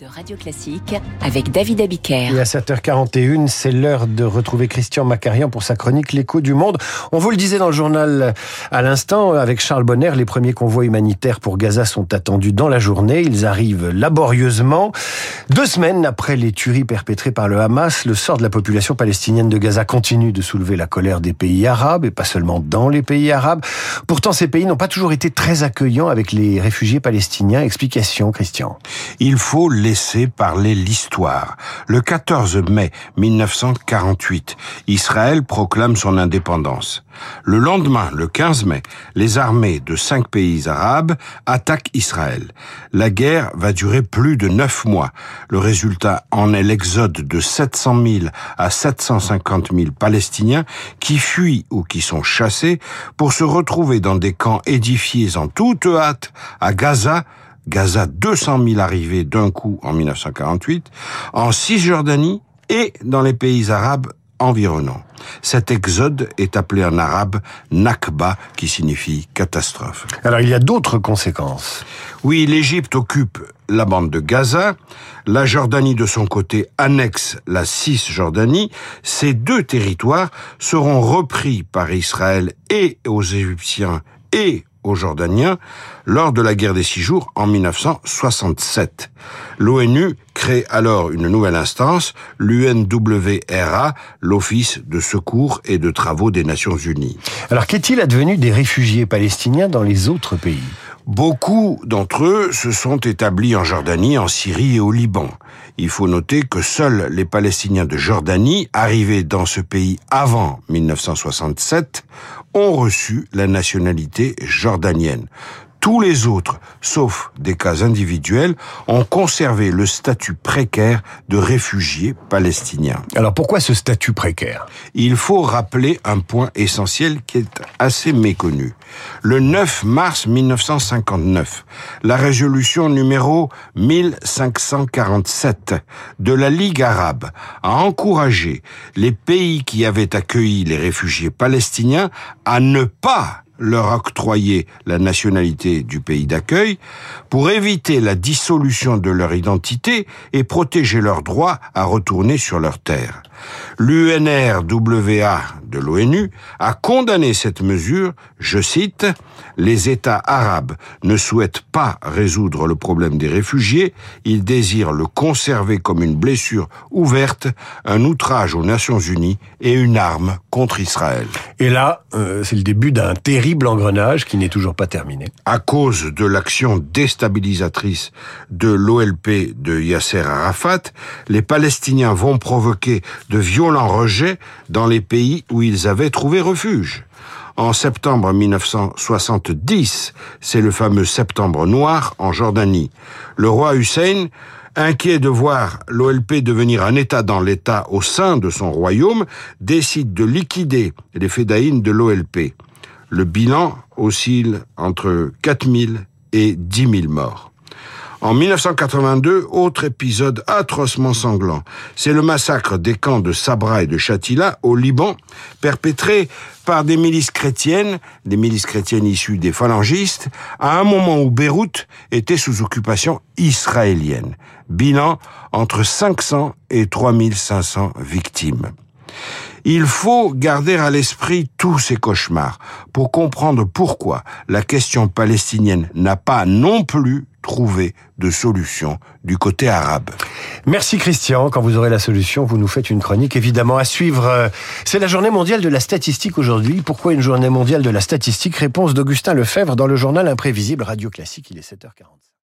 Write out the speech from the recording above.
de Radio Classique avec David Abiker. Et à 7h41, c'est l'heure de retrouver Christian Macarian pour sa chronique L'écho du monde. On vous le disait dans le journal à l'instant, avec Charles Bonner, les premiers convois humanitaires pour Gaza sont attendus dans la journée. Ils arrivent laborieusement. Deux semaines après les tueries perpétrées par le Hamas, le sort de la population palestinienne de Gaza continue de soulever la colère des pays arabes, et pas seulement dans les pays arabes. Pourtant, ces pays n'ont pas toujours été très accueillants avec les réfugiés palestiniens. Explication, Christian. Il faut laisser parler l'histoire. Le 14 mai 1948, Israël proclame son indépendance. Le lendemain, le 15 mai, les armées de cinq pays arabes attaquent Israël. La guerre va durer plus de neuf mois. Le résultat en est l'exode de 700 000 à 750 000 Palestiniens qui fuient ou qui sont chassés pour se retrouver dans des camps édifiés en toute hâte à Gaza, Gaza 200 000 arrivés d'un coup en 1948, en Cisjordanie et dans les pays arabes environnants. Cet exode est appelé en arabe Nakba, qui signifie catastrophe. Alors il y a d'autres conséquences. Oui, l'Égypte occupe la bande de Gaza, la Jordanie de son côté annexe la Cisjordanie. Ces deux territoires seront repris par Israël et aux Égyptiens et aux Jordaniens lors de la guerre des six jours en 1967. L'ONU crée alors une nouvelle instance, l'UNWRA, l'Office de secours et de travaux des Nations Unies. Alors qu'est-il advenu des réfugiés palestiniens dans les autres pays? Beaucoup d'entre eux se sont établis en Jordanie, en Syrie et au Liban. Il faut noter que seuls les Palestiniens de Jordanie, arrivés dans ce pays avant 1967, ont reçu la nationalité jordanienne. Tous les autres, sauf des cas individuels, ont conservé le statut précaire de réfugiés palestiniens. Alors pourquoi ce statut précaire? Il faut rappeler un point essentiel qui est assez méconnu. Le 9 mars 1959, la résolution numéro 1547 de la Ligue arabe a encouragé les pays qui avaient accueilli les réfugiés palestiniens à ne pas leur octroyer la nationalité du pays d'accueil pour éviter la dissolution de leur identité et protéger leur droit à retourner sur leur terre. L'UNRWA de l'ONU a condamné cette mesure, je cite, Les États arabes ne souhaitent pas résoudre le problème des réfugiés, ils désirent le conserver comme une blessure ouverte, un outrage aux Nations Unies et une arme contre Israël. Et là, euh, c'est le début d'un terrible engrenage qui n'est toujours pas terminé. À cause de l'action déstabilisatrice de l'OLP de Yasser Arafat, les Palestiniens vont provoquer de violents rejets dans les pays où ils avaient trouvé refuge. En septembre 1970, c'est le fameux Septembre noir en Jordanie. Le roi Hussein, inquiet de voir l'OLP devenir un État dans l'État au sein de son royaume, décide de liquider les fédéines de l'OLP. Le bilan oscille entre 4000 et 10 000 morts. En 1982, autre épisode atrocement sanglant, c'est le massacre des camps de Sabra et de Shatila au Liban, perpétré par des milices chrétiennes, des milices chrétiennes issues des phalangistes, à un moment où Beyrouth était sous occupation israélienne. Bilan entre 500 et 3500 victimes. Il faut garder à l'esprit tous ces cauchemars pour comprendre pourquoi la question palestinienne n'a pas non plus trouvé de solution du côté arabe. Merci Christian. Quand vous aurez la solution, vous nous faites une chronique évidemment à suivre. C'est la journée mondiale de la statistique aujourd'hui. Pourquoi une journée mondiale de la statistique? Réponse d'Augustin Lefebvre dans le journal Imprévisible Radio Classique. Il est 7h40.